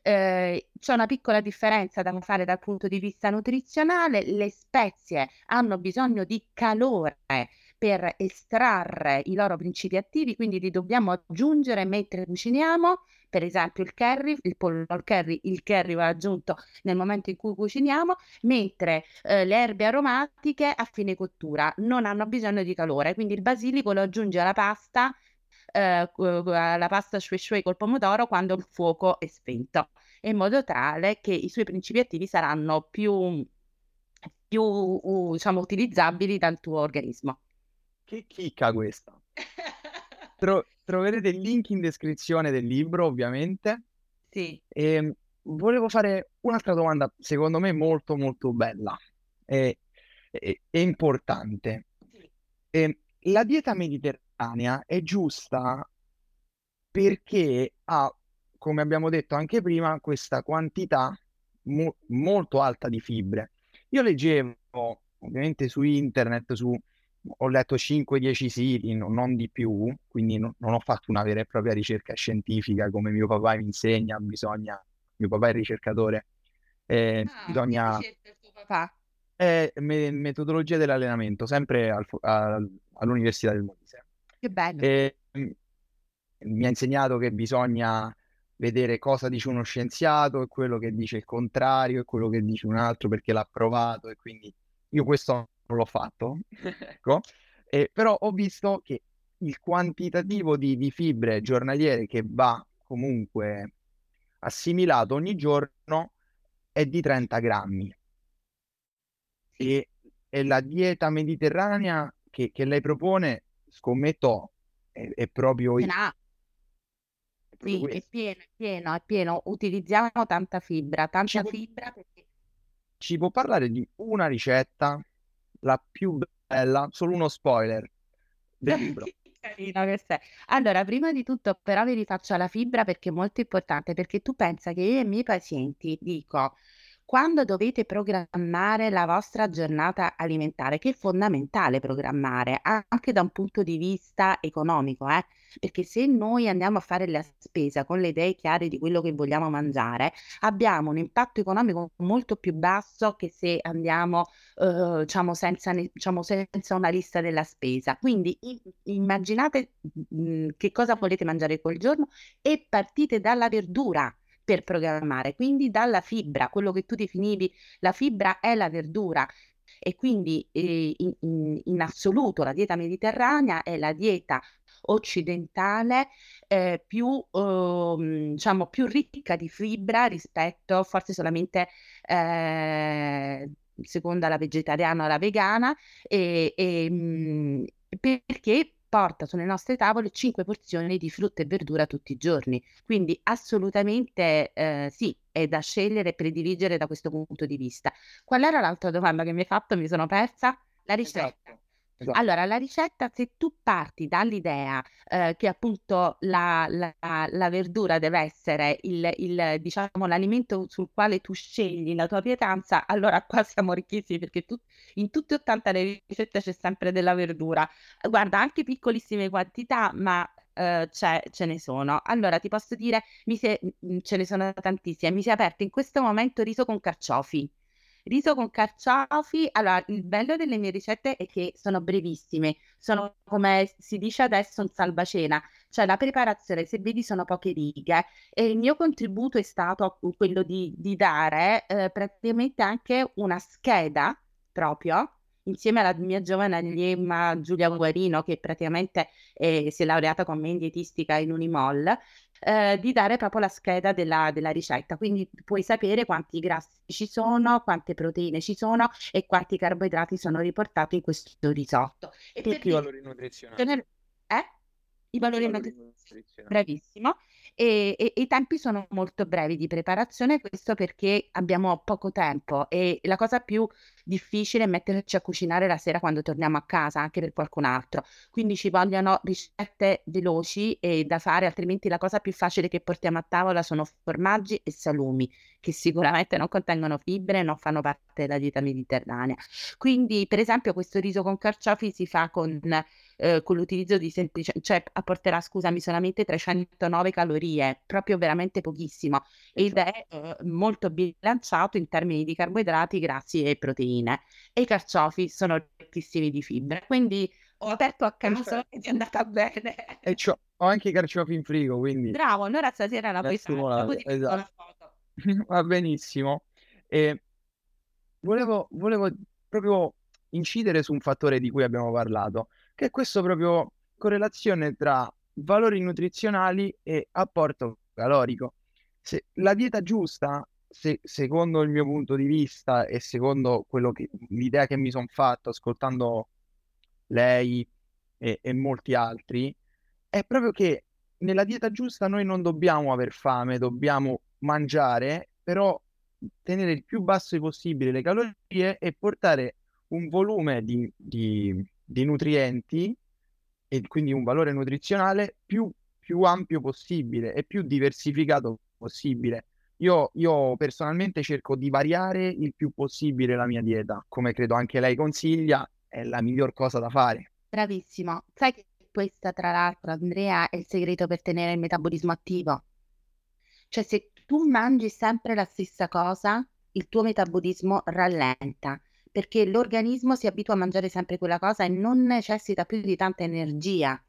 Eh, c'è una piccola differenza da fare dal punto di vista nutrizionale, le spezie hanno bisogno di calore per estrarre i loro principi attivi, quindi li dobbiamo aggiungere mentre cuciniamo, per esempio il curry, il pollo al curry, il curry va aggiunto nel momento in cui cuciniamo, mentre eh, le erbe aromatiche a fine cottura non hanno bisogno di calore, quindi il basilico lo aggiunge alla pasta eh, la pasta shui shui col pomodoro quando il fuoco è spento, in modo tale che i suoi principi attivi saranno più, più uh, diciamo, utilizzabili dal tuo organismo. Che chicca questa! [LAUGHS] Tro- troverete il link in descrizione del libro, ovviamente. Sì. E ehm, volevo fare un'altra domanda, secondo me molto molto bella e, e, e importante. Sì. E, ehm, la dieta mediterranea è giusta perché ha, come abbiamo detto anche prima, questa quantità mo- molto alta di fibre. Io leggevo ovviamente su internet, su ho letto 5-10 siti, no, non di più, quindi no, non ho fatto una vera e propria ricerca scientifica come mio papà mi insegna, bisogna, mio papà è ricercatore, eh, ah, bisogna... Me- metodologia dell'allenamento, sempre al, al, all'Università del Molise. Che bello. E, mi ha insegnato che bisogna vedere cosa dice uno scienziato e quello che dice il contrario e quello che dice un altro perché l'ha provato e quindi io questo non l'ho fatto, ecco, [LAUGHS] eh, però ho visto che il quantitativo di, di fibre giornaliere che va comunque assimilato ogni giorno è di 30 grammi. E, e la dieta mediterranea che, che, lei propone, scommetto, è, è proprio... No. Sì, è pieno, è pieno, è pieno. Utilizziamo tanta fibra, tanta ci fibra perché... Ci può parlare di una ricetta la più bella, solo uno spoiler del [LAUGHS] libro. Allora, prima di tutto, però, vi rifaccio la fibra perché è molto importante, perché tu pensa che io ai miei pazienti dico quando dovete programmare la vostra giornata alimentare, che è fondamentale programmare anche da un punto di vista economico, eh? perché se noi andiamo a fare la spesa con le idee chiare di quello che vogliamo mangiare, abbiamo un impatto economico molto più basso che se andiamo eh, diciamo, senza, diciamo, senza una lista della spesa. Quindi immaginate mh, mm, che cosa volete mangiare quel giorno e partite dalla verdura per programmare, quindi dalla fibra, quello che tu definivi, la fibra è la verdura. E quindi eh, in, in, assoluto la dieta mediterranea è la dieta occidentale eh, più, eh, diciamo, più ricca di fibra rispetto forse solamente eh, seconda la vegetariana o la vegana. E, e mh, perché porta sulle nostre tavole 5 porzioni di frutta e verdura tutti i giorni. Quindi assolutamente eh, sì, è da scegliere e prediligere da questo punto di vista. Qual era l'altra domanda che mi hai fatto? Mi sono persa? La ricetta. Esatto. Allora, la ricetta, se tu parti dall'idea eh, che appunto la, la, la, verdura deve essere il, il, diciamo, l'alimento sul quale tu scegli la tua pietanza, allora qua siamo ricchissimi perché tu, in tutte e 80 le ricette c'è sempre della verdura. Guarda, anche piccolissime quantità, ma Uh, ce ne sono. Allora ti posso dire, mi si ce ne sono tantissime. Mi si è aperto in questo momento riso con carciofi. Riso con carciofi, allora il bello delle mie ricette è che sono brevissime, sono come si dice adesso un salvacena, cioè la preparazione se vedi sono poche righe. E il mio contributo è stato quello di, di dare eh, praticamente anche una scheda proprio insieme alla mia giovane allieva Giulia Guarino, che praticamente eh, si è laureata con me in dietistica in Unimol, eh, di dare proprio la scheda della, della, ricetta. Quindi puoi sapere quanti grassi ci sono, quante proteine ci sono e quanti carboidrati sono riportati in questo risotto. E tutti i valori nutrizionali. Eh? I valori nutrizionali. Bravissimo e, e, i tempi sono molto brevi di preparazione, questo perché abbiamo poco tempo e la cosa più difficile è metterci a cucinare la sera quando torniamo a casa, anche per qualcun altro. Quindi ci vogliono ricette veloci e da fare, altrimenti la cosa più facile che portiamo a tavola sono formaggi e salumi, che sicuramente non contengono fibre e non fanno parte della dieta mediterranea. Quindi, per esempio, questo riso con carciofi si fa con eh, con l'utilizzo di semplice, cioè apporterà, scusami, solamente 309 calorie, proprio veramente pochissimo, ed è eh, molto bilanciato in termini di carboidrati, grassi e proteine. E i carciofi sono ricchissimi di fibre, quindi ho aperto a caso [LAUGHS] ed è andata bene. E ho anche i carciofi in frigo, quindi... Bravo, allora stasera la puoi fare, esatto. [LAUGHS] Va benissimo. E volevo, volevo proprio incidere su un fattore di cui abbiamo parlato, che è questo proprio correlazione tra valori nutrizionali e apporto calorico. Se la dieta giusta, se, secondo il mio punto di vista e secondo che, l'idea che mi sono fatto ascoltando lei e, e molti altri, è proprio che nella dieta giusta noi non dobbiamo aver fame, dobbiamo mangiare, però tenere il più basso possibile le calorie e portare un volume di, di, di nutrienti e quindi un valore nutrizionale più, più, ampio possibile e più diversificato possibile. Io, io personalmente cerco di variare il più possibile la mia dieta, come credo anche lei consiglia, è la miglior cosa da fare. Bravissimo. Sai che questa, tra l'altro, Andrea, è il segreto per tenere il metabolismo attivo. Cioè, se tu mangi sempre la stessa cosa, il tuo metabolismo rallenta perché l'organismo si abitua a mangiare sempre quella cosa e non necessita più di tanta energia,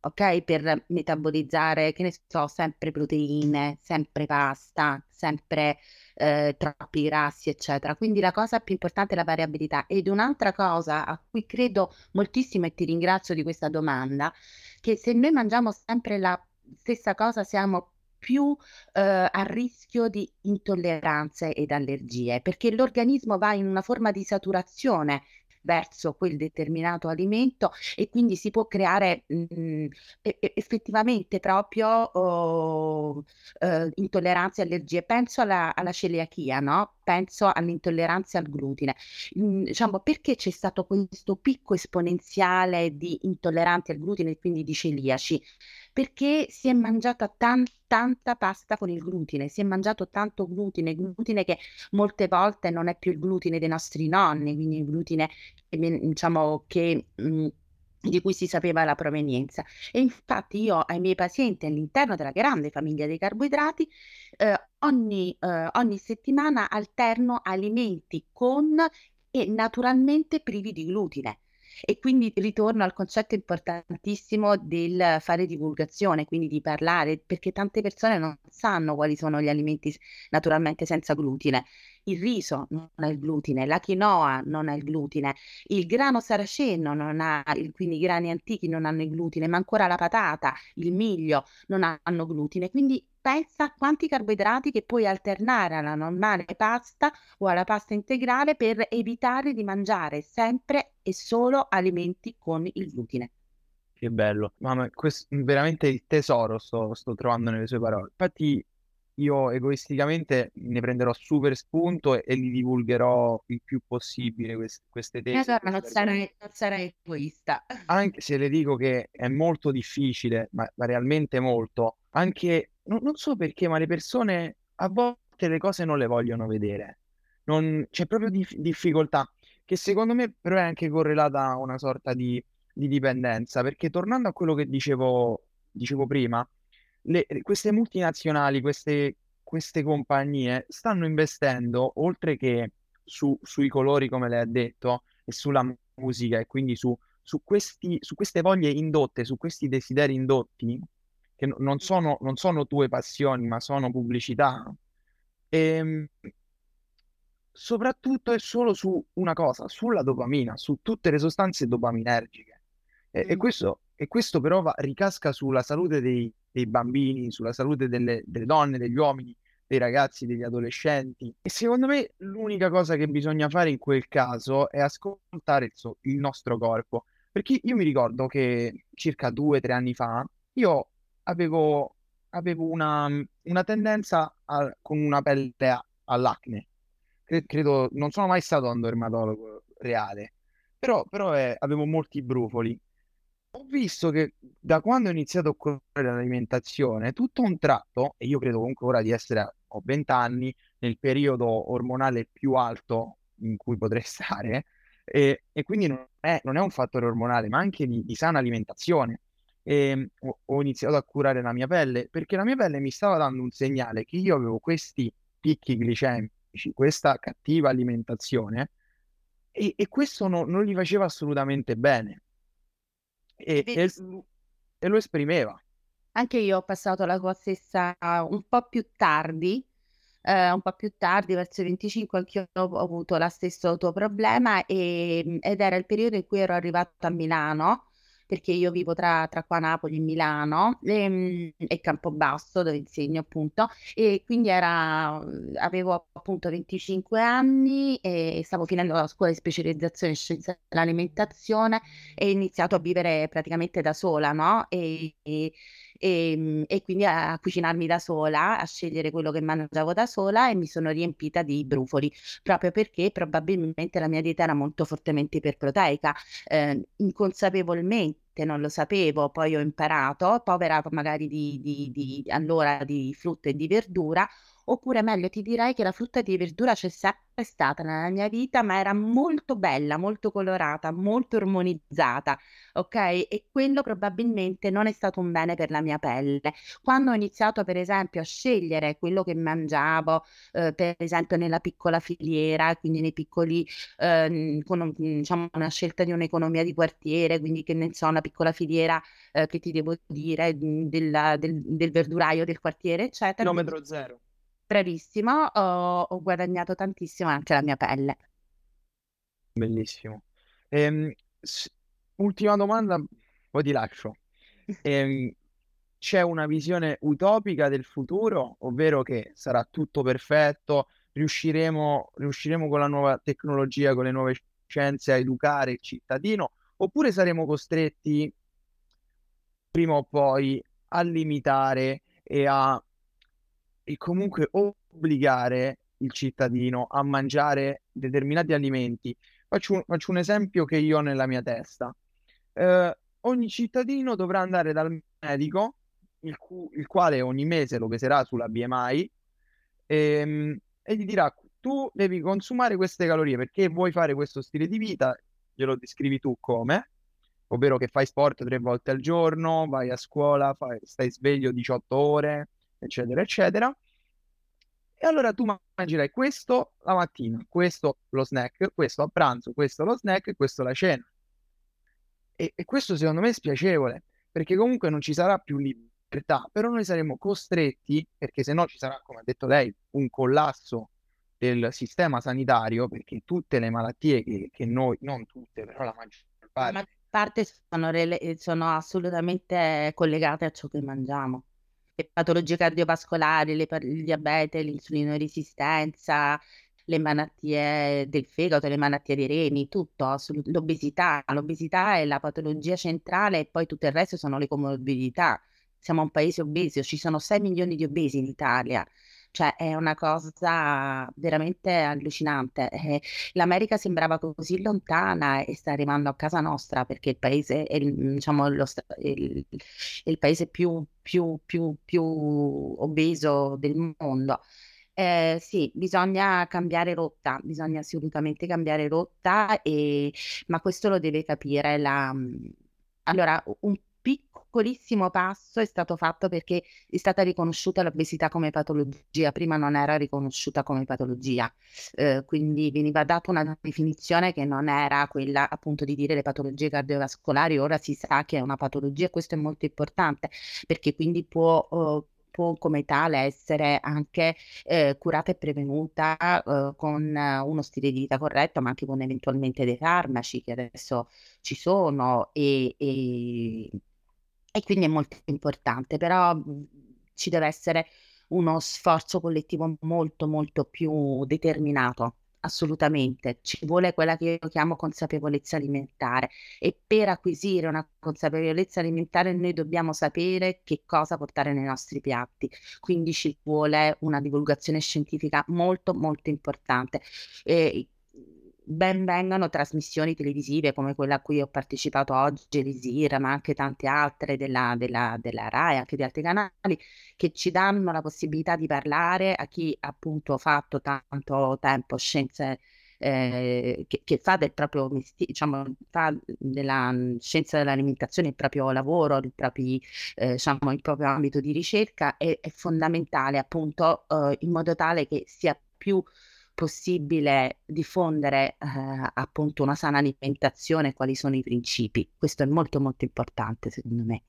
ok? Per metabolizzare, che ne so, sempre proteine, sempre pasta, sempre eh, troppi grassi, eccetera. Quindi la cosa più importante è la variabilità. Ed un'altra cosa a cui credo moltissimo e ti ringrazio di questa domanda, che se noi mangiamo sempre la stessa cosa siamo più eh, a rischio di intolleranze ed allergie, perché l'organismo va in una forma di saturazione verso quel determinato alimento e quindi si può creare mh, mm, effettivamente proprio oh, eh, intolleranze e allergie. Penso alla, alla, celiachia, no? Penso all'intolleranza al glutine. Mh, diciamo, perché c'è stato questo picco esponenziale di intolleranti al glutine e quindi di celiaci? Perché si è mangiata tan- tanta pasta con il glutine, si è mangiato tanto glutine, glutine che molte volte non è più il glutine dei nostri nonni, quindi il glutine diciamo che mh, mm, di cui si sapeva la provenienza. E infatti io ai miei pazienti all'interno della grande famiglia dei carboidrati eh, ogni, eh, ogni settimana alterno alimenti con e naturalmente privi di glutine. E quindi ritorno al concetto importantissimo del fare divulgazione, quindi di parlare, perché tante persone non sanno quali sono gli alimenti naturalmente senza glutine. Il riso non ha il glutine, la quinoa non ha il glutine, il grano saraceno non ha, quindi i grani antichi non hanno il glutine, ma ancora la patata, il miglio non hanno glutine. Quindi pensa a quanti carboidrati che puoi alternare alla normale pasta o alla pasta integrale per evitare di mangiare sempre e solo alimenti con il glutine. Che bello, mamma, questo veramente il tesoro sto, sto trovando nelle sue parole. Infatti io egoisticamente ne prenderò super spunto e, e li divulgherò il più possibile quest- queste tesi. Allora non sarai, non sarai egoista. Anche se le dico che è molto difficile, ma, ma realmente molto, anche, no, non so perché, ma le persone a volte le cose non le vogliono vedere. Non, c'è proprio dif- difficoltà, che secondo me però è anche correlata a una sorta di, di dipendenza, perché tornando a quello che dicevo, dicevo prima, le, queste multinazionali, queste, queste compagnie stanno investendo, oltre che su, sui colori, come lei ha detto, e sulla musica, e quindi su, su, questi, su queste voglie indotte, su questi desideri indotti, che no, non, sono, non sono tue passioni, ma sono pubblicità. E, ehm, soprattutto è solo su una cosa, sulla dopamina, su tutte le sostanze dopaminergiche. E, mm. e, questo, e questo, però va, ricasca sulla salute dei, dei bambini, sulla salute delle, delle, donne, degli uomini, dei ragazzi, degli adolescenti. E secondo me l'unica cosa che bisogna fare in quel caso è ascoltare il, so, il nostro corpo. Perché io mi ricordo che circa due o tre anni fa io avevo, avevo una, una, tendenza a, con una pelle a, all'acne. Credo, non sono mai stato un dermatologo reale, però, però eh, avevo molti brufoli ho visto che da quando ho iniziato a curare l'alimentazione, tutto un tratto, e io credo comunque ora di essere, ho 20 anni, nel periodo ormonale più alto in cui potrei [LAUGHS] stare, e, e quindi non è, non è, un fattore ormonale, ma anche di, di sana alimentazione. E ho, ho, iniziato a curare la mia pelle perché la mia pelle mi stava dando un segnale che io avevo questi picchi glicemici, questa cattiva alimentazione, e, e questo no, non gli faceva assolutamente bene e, e, e lo esprimeva. Anche io ho passato la tua stessa un po' più tardi, eh, un po' più tardi, verso i 25, anch'io ho avuto lo stesso tuo problema e, ed era il periodo in cui ero arrivata a Milano perché io vivo tra, tra qua Napoli e Milano e, e Campobasso dove insegno appunto e quindi era, avevo appunto 25 anni e stavo finendo la scuola di specializzazione in scienze dell'alimentazione e ho iniziato a vivere praticamente da sola, no? E, e, e, ehm, e quindi a, a, cucinarmi da sola, a scegliere quello che mangiavo da sola e mi sono riempita di brufoli, proprio perché probabilmente la mia dieta era molto fortemente iperproteica, eh, inconsapevolmente non lo sapevo, poi ho imparato, povera magari di, di, di allora di frutta e di verdura, Oppure meglio ti direi che la frutta di verdura c'è sempre stata nella mia vita, ma era molto bella, molto colorata, molto ormonizzata, ok? E quello probabilmente non è stato un bene per la mia pelle. Quando ho iniziato, per esempio, a scegliere quello che mangiavo, eh, per esempio nella piccola filiera, quindi nei piccoli, eh, con diciamo, una scelta di un'economia di quartiere, quindi che ne so, una piccola filiera, eh, che ti devo dire, del, del, del verduraio del quartiere, eccetera. Chilometro zero bravissimo, ho, ho guadagnato tantissimo anche la mia pelle. Bellissimo. Ehm, s- ultima domanda, poi ti lascio. [LAUGHS] Ehm, c'è una visione utopica del futuro, ovvero che sarà tutto perfetto, riusciremo, riusciremo con la nuova tecnologia, con le nuove scienze a educare il cittadino, oppure saremo costretti prima o poi a limitare e a e comunque obbligare il cittadino a mangiare determinati alimenti. Faccio un, faccio un esempio che io ho nella mia testa. Eh, ogni cittadino dovrà andare dal medico, il, cu- il, quale ogni mese lo peserà sulla BMI, ehm, e gli dirà tu devi consumare queste calorie perché vuoi fare questo stile di vita, glielo descrivi tu come, ovvero che fai sport tre volte al giorno, vai a scuola, fai, stai sveglio 18 ore, eccetera, eccetera. E allora tu mangerai questo la mattina, questo lo snack, questo a pranzo, questo lo snack e questo la cena. E, e questo secondo me è spiacevole, perché comunque non ci sarà più libertà, però noi saremo costretti, perché se no ci sarà, come ha detto lei, un collasso del sistema sanitario, perché tutte le malattie che, che noi, non tutte, però la maggior parte... La parte sono, sono assolutamente collegate a ciò che mangiamo le patologie cardiovascolari, le, il diabete, l'insulinoresistenza, le malattie del fegato, le malattie dei reni, tutto, l'obesità. L'obesità è la patologia centrale e poi tutto il resto sono le comorbidità. Siamo un paese obeso, ci sono 6 milioni di obesi in Italia. Cioè è una cosa veramente allucinante. Eh, L'America sembrava così lontana e sta arrivando a casa nostra perché il paese è diciamo, lo, il, il paese più, più, più, più obeso del mondo. Eh, sì, bisogna cambiare rotta, bisogna assolutamente cambiare rotta, e, ma questo lo deve capire la... Allora, un piccolissimo passo è stato fatto perché è stata riconosciuta l'obesità come patologia, prima non era riconosciuta come patologia, eh, quindi veniva data una definizione che non era quella appunto di dire le patologie cardiovascolari, ora si sa che è una patologia questo è molto importante perché quindi può... Uh, può come tale essere anche eh, curata e prevenuta eh, con uno stile di vita corretto, ma anche con eventualmente dei farmaci che adesso ci sono e, e e quindi è molto importante, però mhmm, ci deve essere uno sforzo collettivo molto, molto più determinato, assolutamente. Ci vuole quella che io chiamo consapevolezza alimentare e per acquisire una consapevolezza alimentare noi dobbiamo sapere che cosa portare nei nostri piatti. Quindi ci vuole una divulgazione scientifica molto, molto importante. E ben vengano trasmissioni televisive come quella a cui ho partecipato oggi, Elisir, ma anche tante altre della, della, della RAI, anche di altri canali, che ci danno la possibilità di parlare a chi appunto ha fatto tanto tempo scienze, eh, che, che, fa del proprio mestiere, diciamo, fa della scienza dell'alimentazione il proprio lavoro, il, proprio, eh, diciamo, il proprio ambito di ricerca, è, è fondamentale appunto eh, in modo tale che sia più possibile diffondere eh, appunto una sana alimentazione quali sono i principi. Questo è molto molto importante secondo me.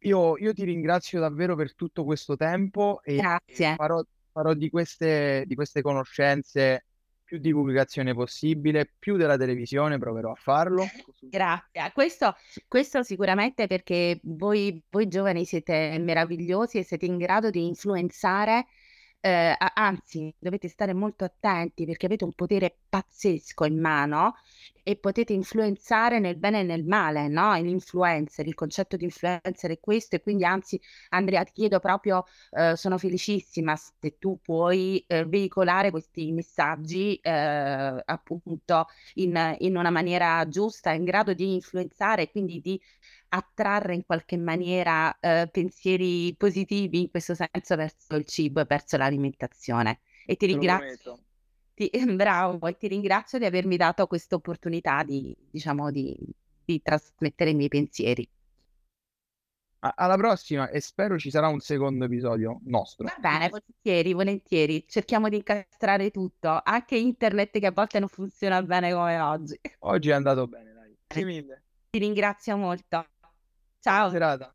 Io, io ti ringrazio davvero per tutto questo tempo e Grazie. farò, farò di, queste, di queste conoscenze più divulgazione possibile, più della televisione, proverò a farlo. Grazie. Questo, questo sicuramente perché voi, voi giovani siete meravigliosi e siete in grado di influenzare eh, anzi, dovete stare molto attenti perché avete un potere pazzesco in mano e potete influenzare nel bene e nel male, no? L'influencer, il concetto di influencer è questo e quindi anzi Andrea ti chiedo proprio, eh, sono felicissima se tu puoi eh, veicolare questi messaggi eh, appunto in, in una maniera giusta, in grado di influenzare e quindi di attrarre in qualche maniera eh, pensieri positivi in questo senso verso il cibo e verso l'alimentazione. E ti ringrazio. Ti, [LAUGHS] bravo, e ti ringrazio di avermi dato questa opportunità di, diciamo, di, di trasmettere i miei pensieri. Alla prossima e spero ci sarà un secondo episodio nostro. Va bene, volentieri, volentieri. Cerchiamo di incastrare tutto, anche internet che a volte non funziona bene come oggi. Oggi è andato bene, dai. Grazie mille. Ti ringrazio molto. Ciao. Buona serata.